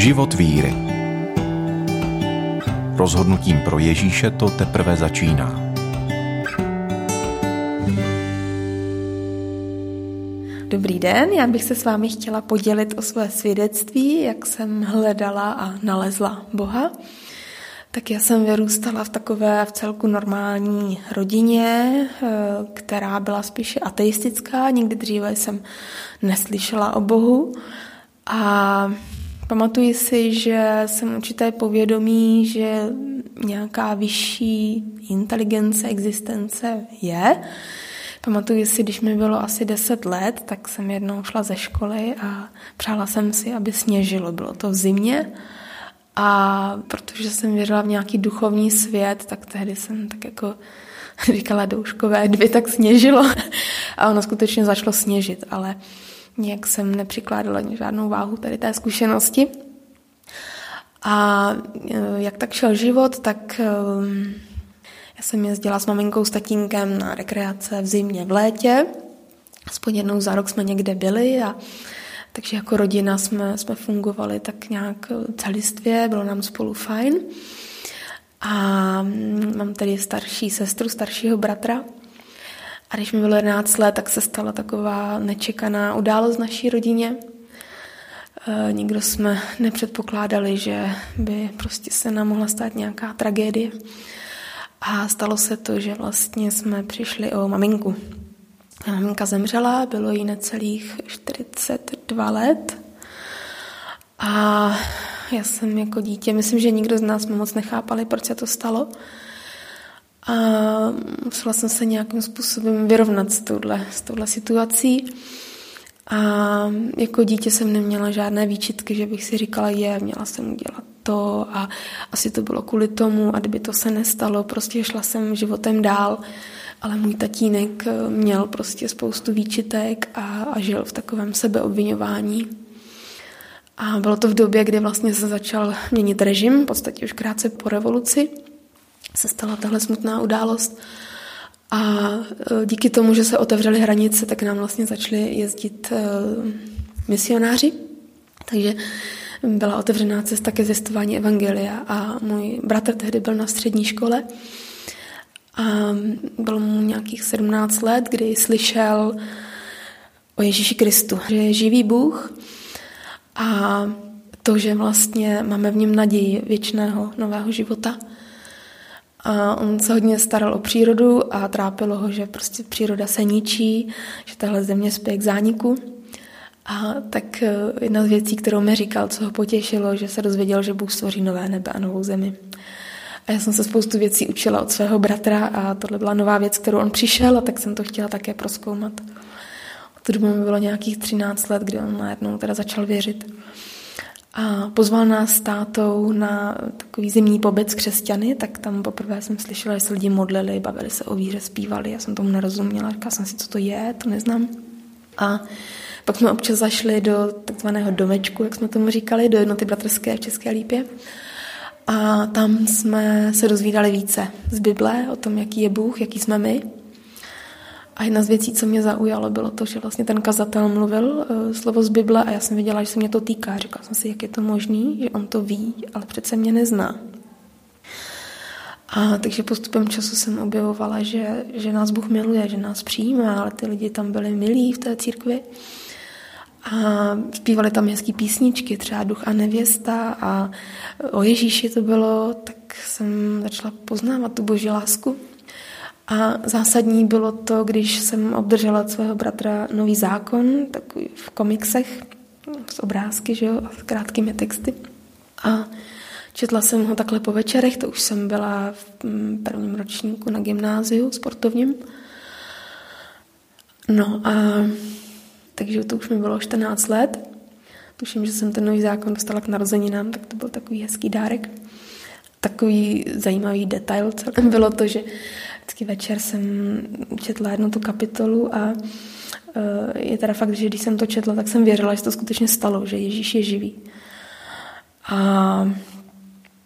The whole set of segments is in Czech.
Život víry. Rozhodnutím pro Ježíše to teprve začíná. Dobrý den, já bych se s vámi chtěla podělit o své svědectví, jak jsem hledala a nalezla Boha. Tak já jsem vyrůstala v takové v celku normální rodině, eh, která byla spíše ateistická. Nikdy dříve jsem neslyšela o Bohu. A pamatuji si, že jsem určité povědomí, že nějaká vyšší inteligence, existence je. Pamatuji si, když mi bylo asi 10 let, tak jsem jednou šla ze školy a přála jsem si, aby sněžilo. Bylo to v zimě a protože jsem věřila v nějaký duchovní svět, tak tehdy jsem tak jako říkala douškové dvě, tak sněžilo. A ono skutečně začalo sněžit, ale nějak jsem nepřikládala žádnou váhu tady té zkušenosti. A e, jak tak šel život, tak e, já jsem jezdila s maminkou, s tatínkem na rekreace v zimě, v létě. Aspoň jednou za rok jsme někde byli a takže jako rodina jsme, jsme fungovali tak nějak celistvě, bylo nám spolu fajn. A mám tady starší sestru, staršího bratra. A když mi bylo 11 let, tak se stala taková nečekaná událost v naší rodině. E, nikdo jsme nepředpokládali, že by prostě se nám mohla stát nějaká tragédie. A stalo se to, že vlastně jsme přišli o maminku. Maminka zemřela, bylo jí necelých 42 let. A já jsem jako dítě, myslím, že nikdo z nás moc nechápali, proč se to stalo. A musela jsem se nějakým způsobem vyrovnat s touhle, s touhle situací. A jako dítě jsem neměla žádné výčitky, že bych si říkala, je, měla jsem udělat to a asi to bylo kvůli tomu a kdyby to se nestalo, prostě šla jsem životem dál ale můj tatínek eh, měl prostě spoustu výčitek a, a žil v takovém sebeobvinování. A bylo to v době, kdy vlastně se začal měnit režim, v podstatě už krátce po revoluci se stala tahle smutná událost. A eh, díky tomu, že se otevřely hranice, tak nám vlastně začali jezdit eh, misionáři. Takže byla otevřená cesta ke zjistování evangelia a můj bratr tehdy byl na střední škole a bylo mu nějakých 17 let, kdy slyšel o Ježíši Kristu, že je živý Bůh a to, že vlastně máme v něm naději věčného nového života. A on se hodně staral o přírodu a trápilo ho, že prostě příroda se ničí, že tahle země spěje k zániku. A tak eh, jedna z věcí, kterou mi říkal, co ho potěšilo, že se dozvěděl, že Bůh stvoří nové nebe a novou zemi. A já jsem se spoustu věcí učila od svého bratra a tohle byla nová věc, kterou on přišel a tak jsem to chtěla také proskoumat. Od té mi bylo nějakých 13 let, kdy on najednou teda začal věřit. A pozval nás s tátou na takový zimní pobyt s křesťany, tak tam poprvé jsem slyšela, že se lidi modlili, bavili se o víře, zpívali, já jsem tomu nerozuměla, říkala jsem si, co to je, to neznám. A pak jsme občas zašli do takzvaného domečku, jak jsme tomu říkali, do jednoty bratrské v České Lípě. A tam jsme se dozvídali více z Bible o tom, jaký je Bůh, jaký jsme my. A jedna z věcí, co mě zaujalo, bylo to, že vlastně ten kazatel mluvil uh, slovo z Bible a já jsem věděla, že se mě to týká. Říkala jsem si, jak je to možný, že on to ví, ale přece mě nezná. A takže postupem času jsem objevovala, že, že nás Bůh miluje, že nás přijímá, ale ty lidi tam byli milí v té církvi. A zpívali tam hezký písničky, třeba Duch a nevěsta a o Ježíši to bylo, tak jsem začala poznávat tu boží lásku. A zásadní bylo to, když jsem obdržela od svého bratra nový zákon, takový v komiksech, z obrázky, že jo, a s krátkými texty. A četla jsem ho takhle po večerech, to už jsem byla v mm, prvním ročníku na gymnáziu sportovním. No a takže to už mi bylo 14 let. Tuším, že jsem ten nový zákon dostala k narozeninám, tak to byl takový hezký dárek. Takový zajímavý detail celkem bylo to, že vždycky večer jsem četla jednu tu kapitolu a e, je teda fakt, že když jsem to četla, tak jsem věřila, že to skutečně stalo, že Ježíš je živý. A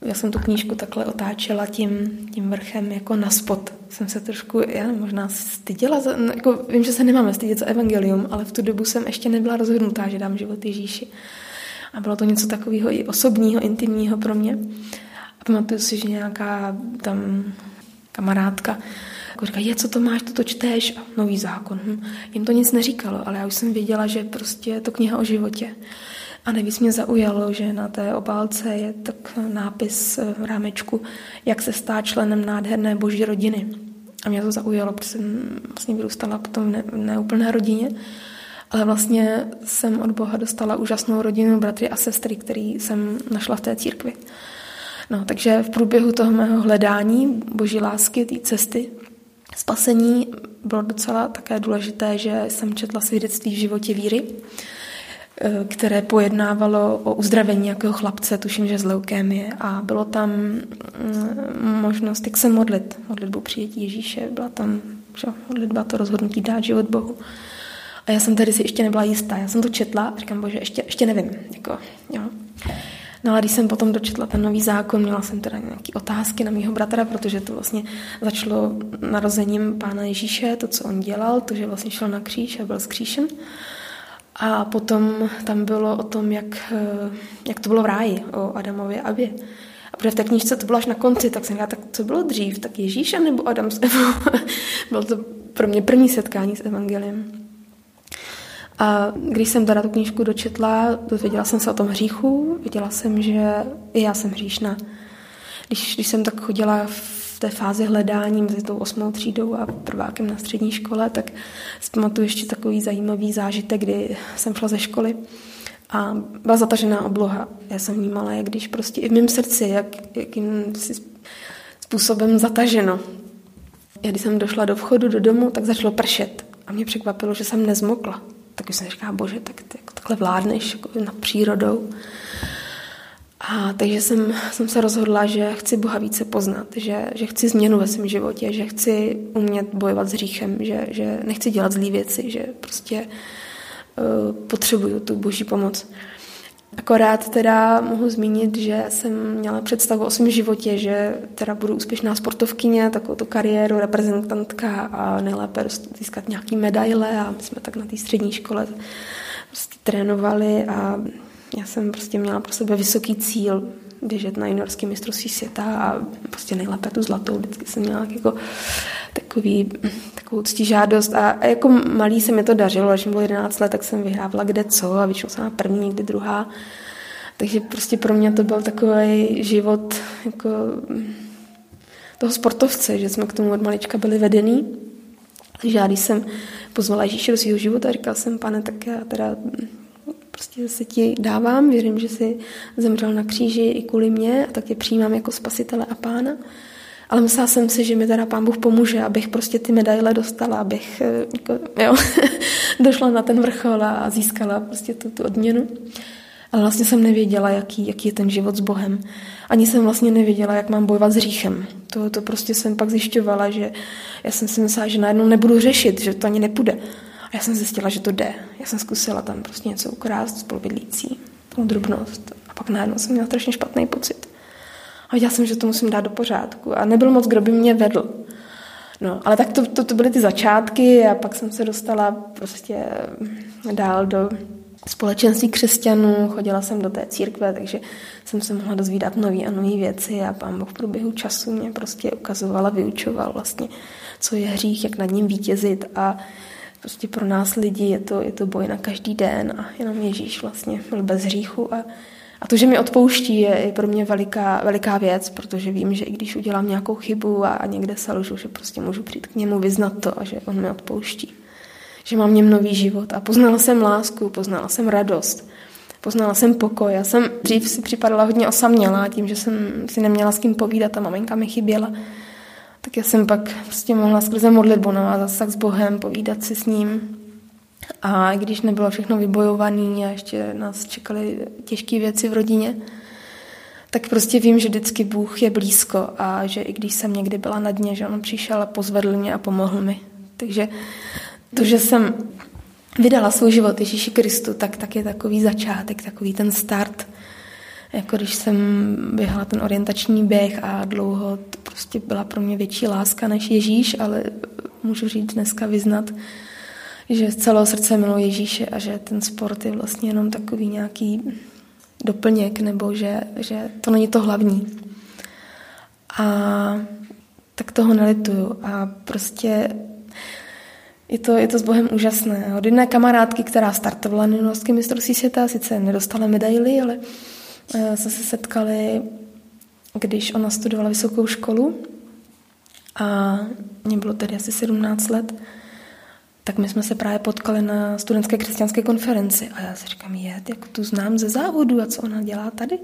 já jsem tu knížku takhle otáčela tím, tím vrchem jako na spod. Jsem se trošku, já možná styděla, za, no, jako vím, že se nemáme stydět za evangelium, ale v tu dobu jsem ještě nebyla rozhodnutá, že dám život Ježíši. A bylo to něco takového i osobního, intimního pro mě. A pamatuju si, že nějaká tam kamarádka jako říká, je, co to máš, to to čteš, a nový zákon. Hm. Jim to nic neříkalo, ale já už jsem věděla, že prostě je to kniha o životě. A nejvíc mě zaujalo, že na té obálce je tak nápis v rámečku, jak se stát členem nádherné boží rodiny. A mě to zaujalo, protože jsem vlastně vyrůstala potom v neúplné rodině, ale vlastně jsem od Boha dostala úžasnou rodinu, bratry a sestry, který jsem našla v té církvi. No, takže v průběhu toho mého hledání boží lásky, té cesty, spasení, bylo docela také důležité, že jsem četla svědectví v životě víry, eh, které pojednávalo o uzdravení nějakého chlapce, tuším, že z leukémie a bylo tam mm, možnost, jak se modlit, modlitbu přijetí Ježíše, byla tam že, modlitba, to rozhodnutí dát život Bohu. A já jsem tady si ještě nebyla jistá, já jsem to četla a říkám, bože, ještě, ještě nevím, jako, jo. No ale když jsem potom dočetla ten nový zákon, měla jsem teda nějaké otázky na mýho bratra, protože to vlastně začalo narozením Pána Ježíše, to, co on dělal, to, že vlastně šel na kříž a byl zkříšen. A potom tam bylo o tom, jak, jak to bylo v ráji, o Adamově a Abě. A protože v té knížce to bylo až na konci, tak jsem říkala, tak co bylo dřív, tak Ježíš nebo Adam s Evou? bylo to pro mě první setkání s evangeliem. A když jsem teda tu knížku dočetla, dozvěděla jsem se o tom hříchu, viděla jsem, že i já jsem hříšná. Když, když jsem tak chodila v té fázi hledání mezi tou osmou třídou a prvákem na střední škole, tak si pamatuju ještě takový zajímavý zážitek, kdy jsem šla ze školy a byla zatažená obloha. Já jsem vnímala, jak když prostě i v mém srdci, jak, jakým způsobem zataženo. Já když jsem došla do vchodu do domu, tak začalo pršet. A mě překvapilo, že jsem nezmokla tak jsem říká, bože, tak jako takhle vládneš jako nad přírodou. A takže jsem, jsem se rozhodla, že chci Boha více poznat, že, že chci změnu ve svém životě, že chci umět bojovat s hříchem, že, že nechci dělat zlé věci, že prostě uh, potřebuju tu boží pomoc. Akorát teda mohu zmínit, že jsem měla představu o svém životě, že teda budu úspěšná sportovkyně, takovou tu kariéru, reprezentantka a nejlépe získat nějaký medaile a my jsme tak na té střední škole prostě trénovali a já jsem prostě měla pro sebe vysoký cíl běžet na juniorský mistrovství světa a prostě nejlépe tu zlatou. Vždycky jsem měla jako takový, takovou žádost a, a jako malý se mi to dařilo, až mi bylo 11 let, tak jsem vyhrávala kde co a většinou jsem první, někdy druhá. Takže prostě pro mě to byl takový život jako toho sportovce, že jsme k tomu od malička byli vedený. Takže já, když jsem pozvala Ježíše do svého života, říkala jsem, pane, tak já teda prostě se ti dávám, věřím, že jsi zemřel na kříži i kvůli mě a tak tě přijímám jako spasitele a pána. Ale myslela jsem si, že mi teda pán Bůh pomůže, abych prostě ty medaile dostala, abych eh, jako, jo, došla na ten vrchol a získala prostě tu, tu odměnu. Ale vlastně jsem nevěděla, jaký, jaký je ten život s Bohem. Ani jsem vlastně nevěděla, jak mám bojovat s hříchem. To, to prostě jsem pak zjišťovala, že já jsem si myslela, že najednou nebudu řešit, že to ani nepůjde. A já jsem zjistila, že to jde. Já jsem zkusila tam prostě něco ukrást spolubydlící, drobnost. A pak najednou jsem měla strašně špatný pocit. A viděla jsem, že to musím dát do pořádku. A nebyl moc, kdo by mě vedl. No, ale tak to, to, to byly ty začátky a pak jsem se dostala prostě dál do společenství křesťanů, chodila jsem do té církve, takže jsem se mohla dozvídat nové a nové věci a pán Boh v průběhu času mě prostě ukazoval a vyučoval vlastně, co je hřích, jak nad ním vítězit a prostě pro nás lidi je to, je to boj na každý den a jenom Ježíš vlastně byl bez hříchu a a to, že mi odpouští, je, je pro mě veliká, veliká věc, protože vím, že i když udělám nějakou chybu a, a někde se lžu, že prostě můžu přijít k němu, vyznat to a že on mi odpouští. Že mám něm nový život. A poznala jsem lásku, poznala jsem radost, poznala jsem pokoj. Já jsem dřív si připadala hodně osamělá tím, že jsem si neměla s kým povídat a maminka mi chyběla. Tak já jsem pak prostě mohla skrze modlitbu navázat tak s Bohem, povídat si s ním, a i když nebylo všechno vybojované a ještě nás čekaly těžké věci v rodině, tak prostě vím, že vždycky Bůh je blízko a že i když jsem někdy byla na dně, že On přišel a pozvedl mě a pomohl mi. Takže to, že jsem vydala svůj život Ježíši Kristu, tak, tak je takový začátek, takový ten start. Jako když jsem běhala ten orientační běh a dlouho to prostě byla pro mě větší láska než Ježíš, ale můžu říct dneska vyznat, že z celého srdce miluji Ježíše a že ten sport je vlastně jenom takový nějaký doplněk, nebo že, že to není to hlavní. A tak toho nelituju. A prostě je to, je to s Bohem úžasné. Od jedné kamarádky, která startovala na mistrovství světa, sice nedostala medaily, ale jsme se setkali, když ona studovala vysokou školu a mě bylo tedy asi 17 let, tak my jsme se právě potkali na studentské křesťanské konferenci a já si říkám, je, jako tu znám ze závodu a co ona dělá tady?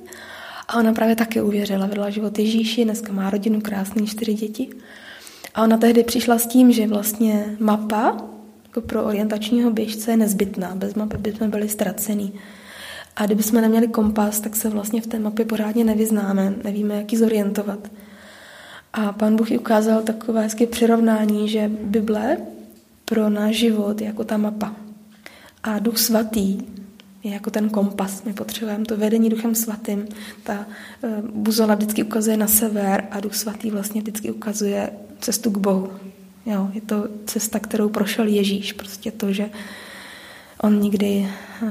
A ona právě taky uvěřila, vedla život Ježíši, dneska má rodinu, krásný, čtyři děti. A ona tehdy přišla s tím, že vlastně mapa jako pro orientačního běžce je nezbytná. Bez mapy bychom byli ztracený. A kdybychom neměli kompas, tak se vlastně v té mapě pořádně nevyznáme, nevíme, jak ji zorientovat. A pán Bůh ji ukázal takové hezké přirovnání, že Bible pro náš život je jako ta mapa. A Duch Svatý je jako ten kompas. My potřebujeme to vedení Duchem Svatým. Ta uh, buzola vždycky ukazuje na sever a Duch Svatý vlastně vždycky ukazuje cestu k Bohu. Jo, je to cesta, kterou prošel Ježíš. Prostě to, že on nikdy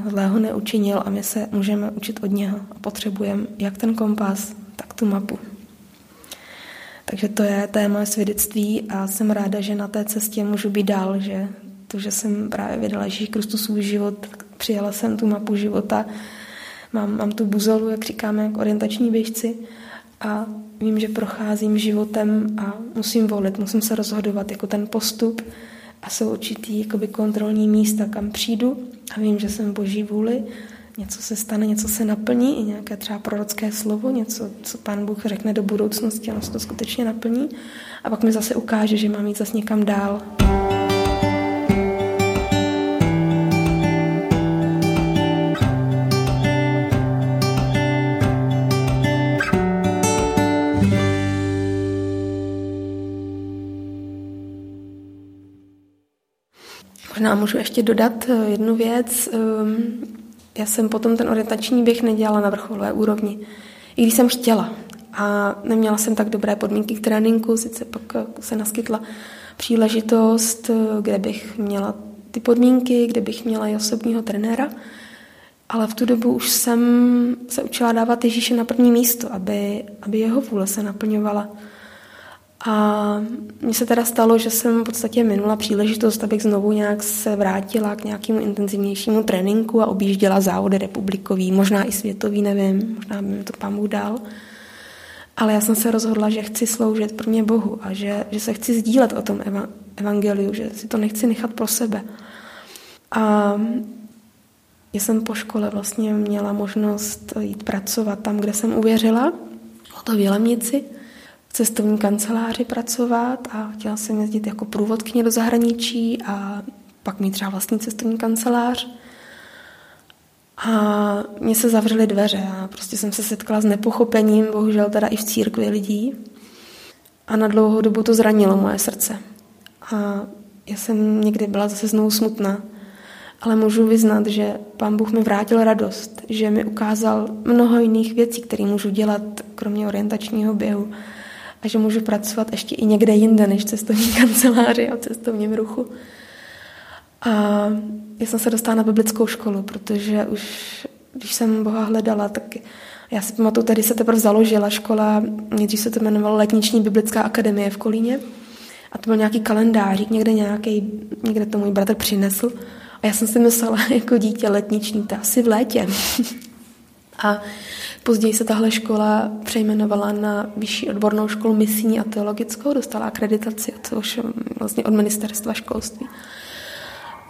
zlého neučinil a my se můžeme učit od něho. A potřebujeme jak ten kompas, tak tu mapu. Takže to je, moje svědectví a jsem ráda, že na té cestě můžu být dál, že to, že jsem právě vydala Ježíš Kristus svůj život, přijala jsem tu mapu života, mám, mám tu buzolu, jak říkáme, jako orientační běžci a vím, že procházím životem a musím volit, musím se rozhodovat jako ten postup a jsou určitý jakoby kontrolní místa, kam přijdu. A vím, že jsem v boží vůli, něco se stane, něco se naplní, i nějaké třeba prorocké slovo, něco, co pán Bůh řekne do budoucnosti, ono se to skutečně naplní. A pak mi zase ukáže, že mám jít zase někam dál. Možná můžu ještě dodat eh, jednu věc. Ehm, já jsem potom ten orientační běh nedělala na vrcholové úrovni, i když jsem chtěla. A neměla jsem tak dobré podmínky k tréninku, sice pak eh, se naskytla příležitost, eh, kde bych měla ty podmínky, kde bych měla i osobního trenéra, ale v tu dobu už jsem se učila dávat Ježíše na první místo, aby, aby jeho vůle se naplňovala. A mně se teda stalo, že jsem v podstatě minula příležitost, abych znovu nějak se vrátila k nějakému intenzivnějšímu tréninku a objížděla závody republikový, možná i světový, nevím, možná by mi to pán dal. Ale já jsem se rozhodla, že chci sloužit pro mě Bohu a že, že se chci sdílet o tom evangeliu, že si to nechci nechat pro sebe. A já jsem po škole vlastně měla možnost jít pracovat tam, kde jsem uvěřila, o to v Jelemnici, v cestovní kanceláři pracovat a chtěla jsem jezdit jako průvodkyně do zahraničí a pak mít třeba vlastní cestovní kancelář. A mně se zavřely dveře a prostě jsem se setkala s nepochopením, bohužel teda i v církvi lidí. A na dlouhou dobu to zranilo moje srdce. A já jsem někdy byla zase znovu smutná. Ale můžu vyznat, že pán Bůh mi vrátil radost, že mi ukázal mnoho jiných věcí, které můžu dělat, kromě orientačního běhu a že můžu pracovat ještě i někde jinde než cestovní kanceláři a cestovním ruchu. A já jsem se dostala na biblickou školu, protože už když jsem Boha hledala, tak já si pamatuju, tady se teprve založila škola, nejdřív se to jmenovalo Letniční biblická akademie v Kolíně a to byl nějaký kalendář, někde nějaký, někde to můj bratr přinesl a já jsem si myslela jako dítě letniční, to asi v létě. a Později se tahle škola přejmenovala na vyšší odbornou školu misijní a teologickou, dostala akreditaci od, vlastně od ministerstva školství.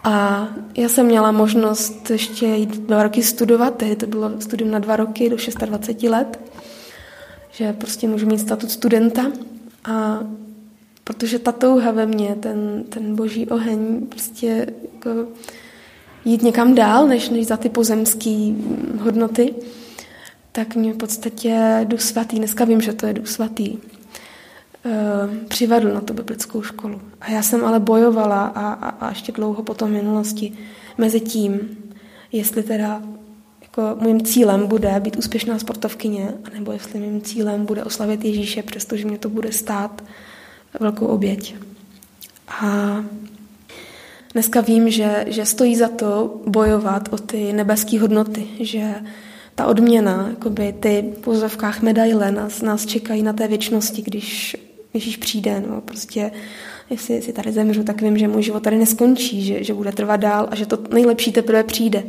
A já jsem měla možnost ještě jít dva roky studovat, tehdy to bylo studium na dva roky do 26 let, že prostě můžu mít statut studenta a protože ta touha ve mně, ten, ten boží oheň, prostě jako jít někam dál, než, než za ty pozemské hodnoty, tak mě v podstatě Duch Svatý, dneska vím, že to je Duch Svatý, eh, přivedl na tu biblickou školu. A já jsem ale bojovala a, a, a ještě dlouho po tom minulosti mezi tím, jestli teda jako mým cílem bude být úspěšná sportovkyně, anebo jestli mým cílem bude oslavit Ježíše, přestože mě to bude stát velkou oběť. A dneska vím, že, že stojí za to bojovat o ty nebeské hodnoty, že ta odměna, jakoby ty v pozovkách medaile nás, nás čekají na té věčnosti, když Ježíš přijde, no prostě jestli, jestli tady zemřu, tak vím, že můj život tady neskončí, že, že bude trvat dál a že to nejlepší teprve přijde.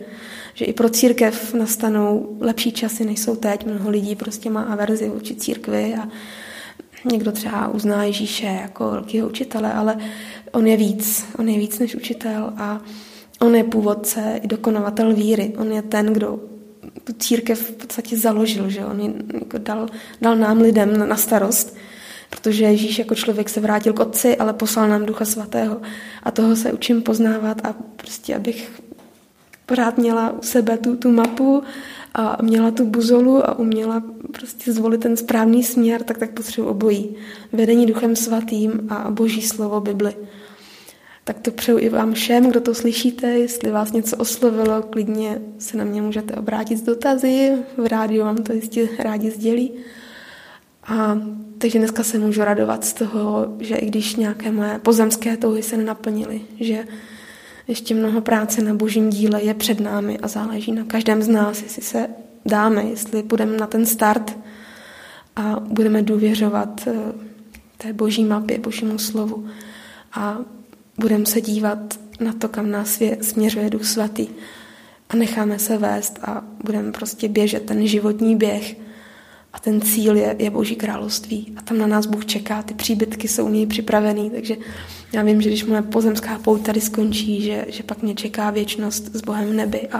Že i pro církev nastanou lepší časy, než jsou teď. Mnoho lidí prostě má averzi vůči církvi a někdo třeba uzná Ježíše jako velkého učitele, ale on je víc. On je víc než učitel a on je původce i dokonovatel víry. On je ten, kdo tu církev v podstatě založil, že on jako dal, dal nám lidem na starost protože Ježíš jako člověk se vrátil k Otci, ale poslal nám Ducha Svatého. A toho se učím poznávat a prostě, abych pořád měla u sebe tu, tu mapu a měla tu buzolu a uměla prostě zvolit ten správný směr, tak tak potřebuji obojí. Vedení Duchem Svatým a Boží slovo Bibli. Tak to přeju i vám všem, kdo to slyšíte. Jestli vás něco oslovilo, klidně se na mě můžete obrátit s dotazy. V rádiu vám to jistě rádi sdělí. A takže dneska se můžu radovat z toho, že i když nějaké moje pozemské touhy se nenaplnily, že ještě mnoho práce na božím díle je před námi a záleží na každém z nás, jestli se dáme, jestli půjdeme na ten start a budeme důvěřovat eh, té boží mapě, božímu slovu a budeme se dívat na to, kam nás směřuje Duch Svatý a necháme se vést a budeme prostě běžet ten životní běh, a ten cíl je, je Boží království. A tam na nás Bůh čeká, ty příbytky jsou u něj připravený, takže já vím, že když moje pozemská pout tady skončí, že, že pak mě čeká věčnost s Bohem v nebi a,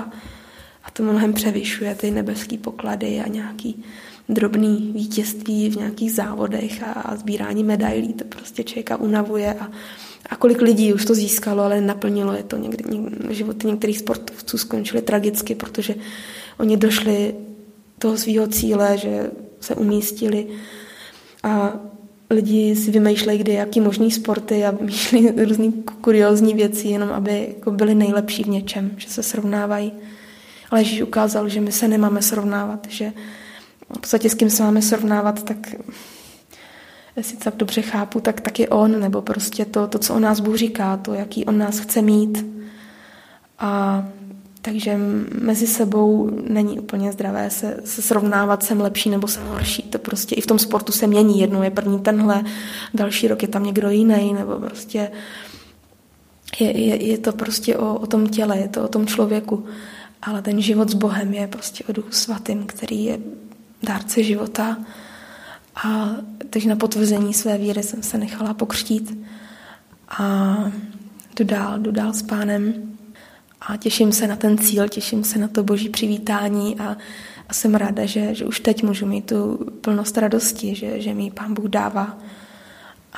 a to mnohem převyšuje ty nebeské poklady a nějaký drobný vítězství v nějakých závodech a, a sbírání medailí, to prostě člověka unavuje a, a kolik lidí už to získalo, ale naplnilo je to. Někdy, životy některých sportovců skončily tragicky, protože oni došli toho svého cíle, že se umístili a lidi si vymýšlejí, kdy jaký možný sporty a vymýšlejí různý kuriozní věci, jenom aby jako byli nejlepší v něčem, že se srovnávají. Ale Ježíš ukázal, že my se nemáme srovnávat, že v podstatě s kým se máme srovnávat, tak jestli tak dobře chápu, tak taky on, nebo prostě to, to, co o nás Bůh říká, to, jaký on nás chce mít. A takže mezi sebou není úplně zdravé se, se srovnávat, jsem lepší nebo jsem horší. To prostě i v tom sportu se mění. Jednou je první tenhle, další rok je tam někdo jiný, nebo prostě je, je, je to prostě o, o tom těle, je to o tom člověku. Ale ten život s Bohem je prostě o duchu svatým, který je dárce života. A takže na potvrzení své víry jsem se nechala pokřtít a jdu dál, jdu dál s pánem. A těším se na ten cíl, těším se na to boží přivítání a, a jsem ráda, že, že už teď můžu mít tu plnost radosti, že, že mi pán Bůh dává.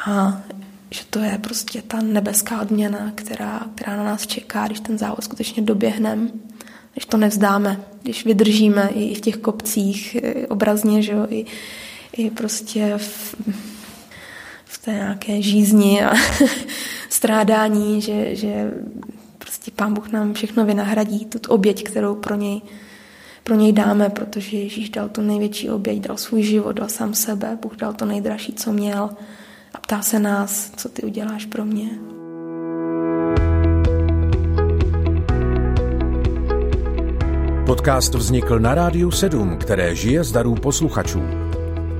A že to je prostě ta nebeská odměna, která, která na nás čeká, když ten závod skutečně doběhneme, když to nevzdáme, když vydržíme i v těch kopcích obrazně, že jo, i, i prostě v, v té nějaké žízni a strádání, že, že prostě pán Bůh nám všechno vynahradí, tu oběť, kterou pro něj, pro něj dáme, protože Ježíš dal tu největší oběť, dal svůj život, dal sám sebe, Bůh dal to nejdražší, co měl a ptá se nás, co ty uděláš pro mě. Podcast vznikl na Rádiu 7, které žije z darů posluchačů.